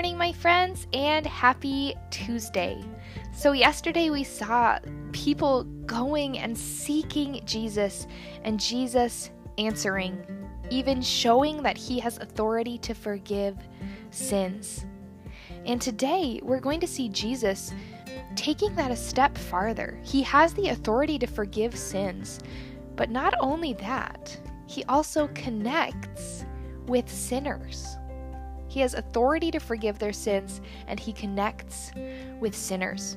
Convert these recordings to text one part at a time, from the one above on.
morning, my friends, and happy Tuesday. So, yesterday we saw people going and seeking Jesus, and Jesus answering, even showing that he has authority to forgive sins. And today we're going to see Jesus taking that a step farther. He has the authority to forgive sins, but not only that, he also connects with sinners. He has authority to forgive their sins, and he connects with sinners.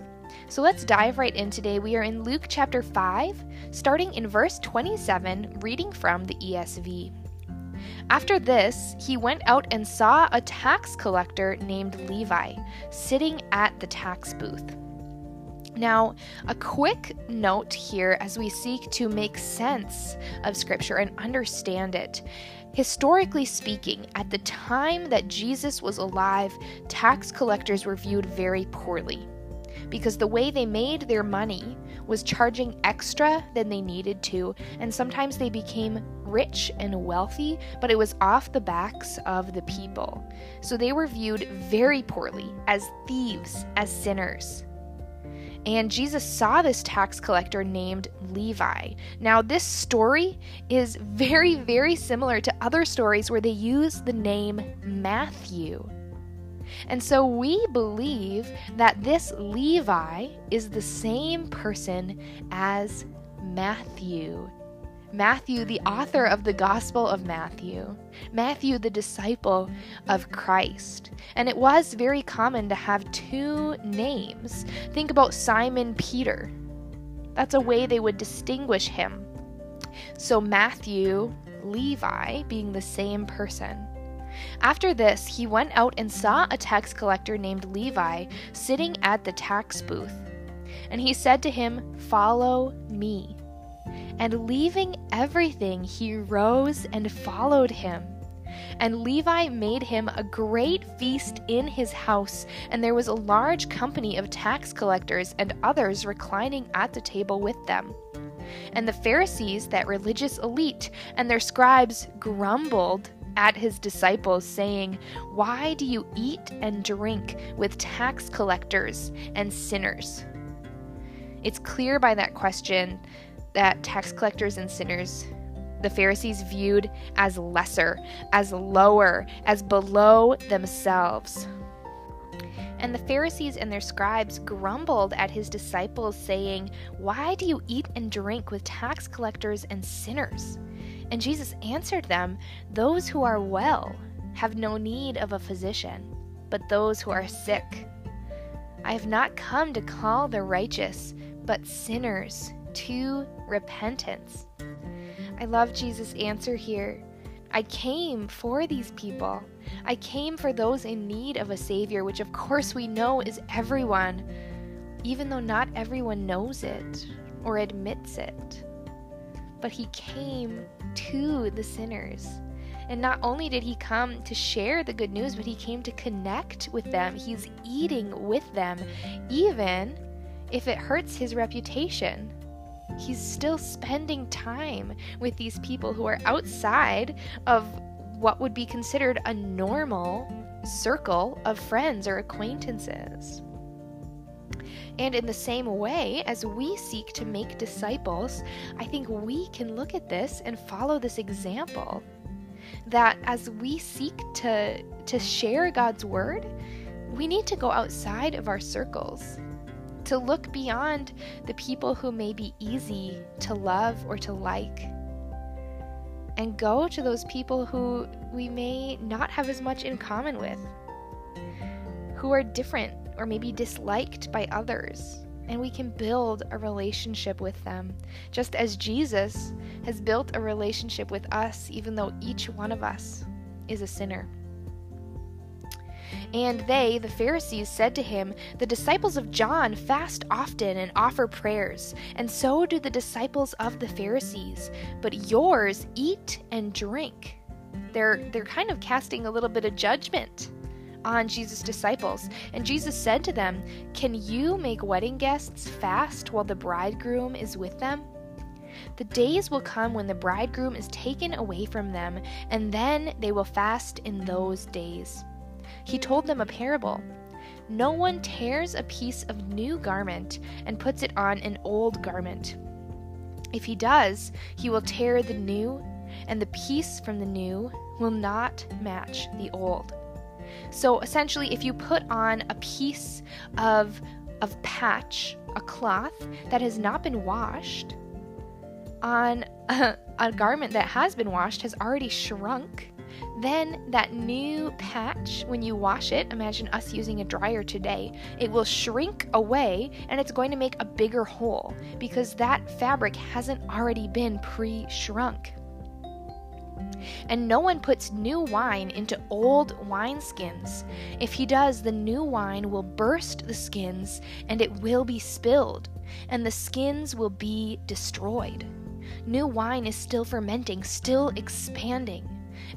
So let's dive right in today. We are in Luke chapter 5, starting in verse 27, reading from the ESV. After this, he went out and saw a tax collector named Levi sitting at the tax booth. Now, a quick note here as we seek to make sense of Scripture and understand it. Historically speaking, at the time that Jesus was alive, tax collectors were viewed very poorly because the way they made their money was charging extra than they needed to, and sometimes they became rich and wealthy, but it was off the backs of the people. So they were viewed very poorly as thieves, as sinners. And Jesus saw this tax collector named Levi. Now, this story is very, very similar to other stories where they use the name Matthew. And so we believe that this Levi is the same person as Matthew. Matthew, the author of the Gospel of Matthew. Matthew, the disciple of Christ. And it was very common to have two names. Think about Simon Peter. That's a way they would distinguish him. So Matthew, Levi being the same person. After this, he went out and saw a tax collector named Levi sitting at the tax booth. And he said to him, Follow me. And leaving everything, he rose and followed him. And Levi made him a great feast in his house, and there was a large company of tax collectors and others reclining at the table with them. And the Pharisees, that religious elite, and their scribes grumbled at his disciples, saying, Why do you eat and drink with tax collectors and sinners? It's clear by that question that tax collectors and sinners, the Pharisees viewed as lesser, as lower, as below themselves. And the Pharisees and their scribes grumbled at his disciples, saying, Why do you eat and drink with tax collectors and sinners? And Jesus answered them, Those who are well have no need of a physician, but those who are sick. I have not come to call the righteous, but sinners to repentance. I love Jesus' answer here. I came for these people. I came for those in need of a Savior, which of course we know is everyone, even though not everyone knows it or admits it but he came to the sinners. And not only did he come to share the good news, but he came to connect with them. He's eating with them, even if it hurts his reputation. He's still spending time with these people who are outside of what would be considered a normal circle of friends or acquaintances. And in the same way, as we seek to make disciples, I think we can look at this and follow this example. That as we seek to, to share God's word, we need to go outside of our circles, to look beyond the people who may be easy to love or to like, and go to those people who we may not have as much in common with, who are different or maybe disliked by others. And we can build a relationship with them, just as Jesus has built a relationship with us, even though each one of us is a sinner. And they, the Pharisees, said to him, The disciples of John fast often and offer prayers, and so do the disciples of the Pharisees, but yours eat and drink. They're, they're kind of casting a little bit of judgment on Jesus' disciples. And Jesus said to them, Can you make wedding guests fast while the bridegroom is with them? The days will come when the bridegroom is taken away from them, and then they will fast in those days. He told them a parable. No one tears a piece of new garment and puts it on an old garment. If he does, he will tear the new, and the piece from the new will not match the old. So essentially, if you put on a piece of, of patch, a cloth that has not been washed, on a, a garment that has been washed has already shrunk, then that new patch, when you wash it, imagine us using a dryer today, it will shrink away and it's going to make a bigger hole because that fabric hasn't already been pre shrunk. And no one puts new wine into old wineskins. If he does, the new wine will burst the skins and it will be spilled, and the skins will be destroyed. New wine is still fermenting, still expanding.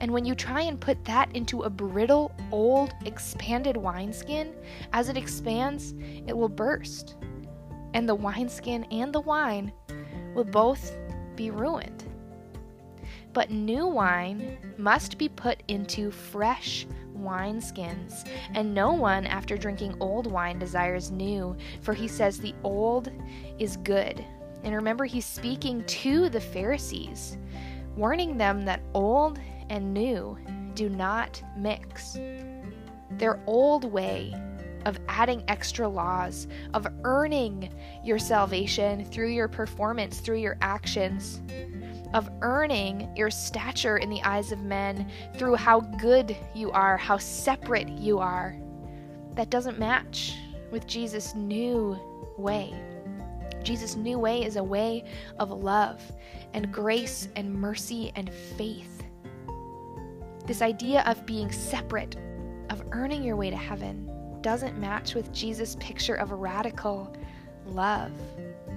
And when you try and put that into a brittle, old, expanded wineskin, as it expands, it will burst. And the wineskin and the wine will both be ruined. But new wine must be put into fresh wineskins, and no one after drinking old wine desires new, for he says the old is good. And remember, he's speaking to the Pharisees, warning them that old and new do not mix. Their old way of adding extra laws, of earning your salvation through your performance, through your actions, of earning your stature in the eyes of men through how good you are, how separate you are. That doesn't match with Jesus' new way. Jesus' new way is a way of love and grace and mercy and faith. This idea of being separate, of earning your way to heaven, doesn't match with Jesus' picture of a radical love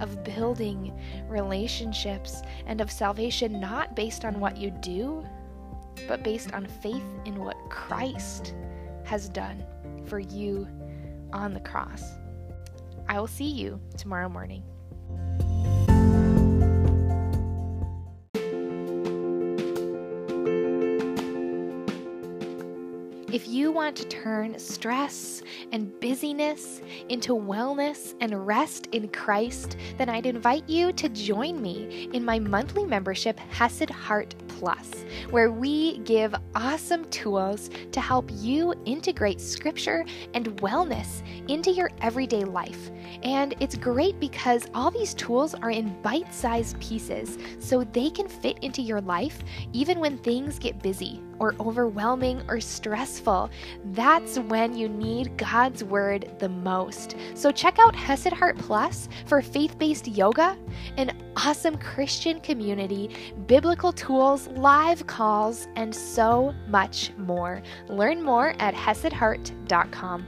of building relationships and of salvation not based on what you do, but based on faith in what Christ has done for you on the cross. I will see you tomorrow morning. If you want to turn stress and busyness into wellness and rest in Christ, then I'd invite you to join me in my monthly membership, Hesed Heart Plus, where we give awesome tools to help you integrate scripture and wellness into your everyday life. And it's great because all these tools are in bite sized pieces so they can fit into your life even when things get busy or overwhelming or stressful, that's when you need God's Word the most. So check out Hesed Heart Plus for faith based yoga, an awesome Christian community, biblical tools, live calls, and so much more. Learn more at HesedHeart.com.